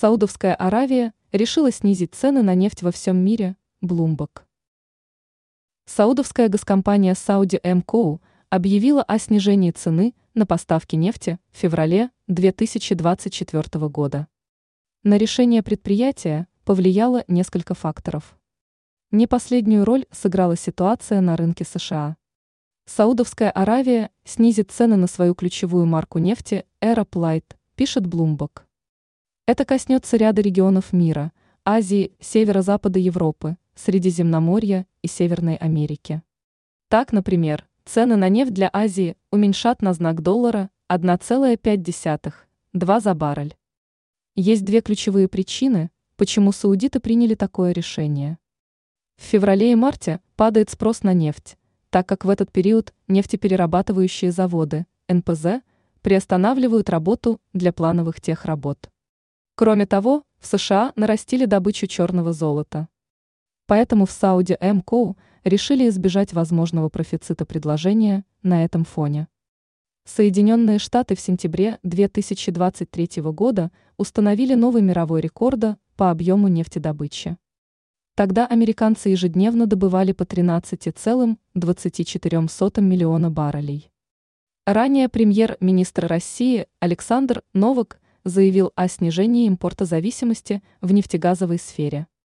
Саудовская Аравия решила снизить цены на нефть во всем мире, Bloomberg. Саудовская госкомпания Saudi Aramco объявила о снижении цены на поставки нефти в феврале 2024 года. На решение предприятия повлияло несколько факторов. Не последнюю роль сыграла ситуация на рынке США. Саудовская Аравия снизит цены на свою ключевую марку нефти Arab Light, пишет Bloomberg. Это коснется ряда регионов мира – Азии, Северо-Запада Европы, Средиземноморья и Северной Америки. Так, например, цены на нефть для Азии уменьшат на знак доллара 1,5, 2 за баррель. Есть две ключевые причины, почему саудиты приняли такое решение. В феврале и марте падает спрос на нефть, так как в этот период нефтеперерабатывающие заводы, НПЗ, приостанавливают работу для плановых техработ. Кроме того, в США нарастили добычу черного золота. Поэтому в Сауди МКО решили избежать возможного профицита предложения на этом фоне. Соединенные Штаты в сентябре 2023 года установили новый мировой рекорд по объему нефтедобычи. Тогда американцы ежедневно добывали по 13,24 миллиона баррелей. Ранее премьер-министр России Александр Новак – заявил о снижении импортозависимости в нефтегазовой сфере.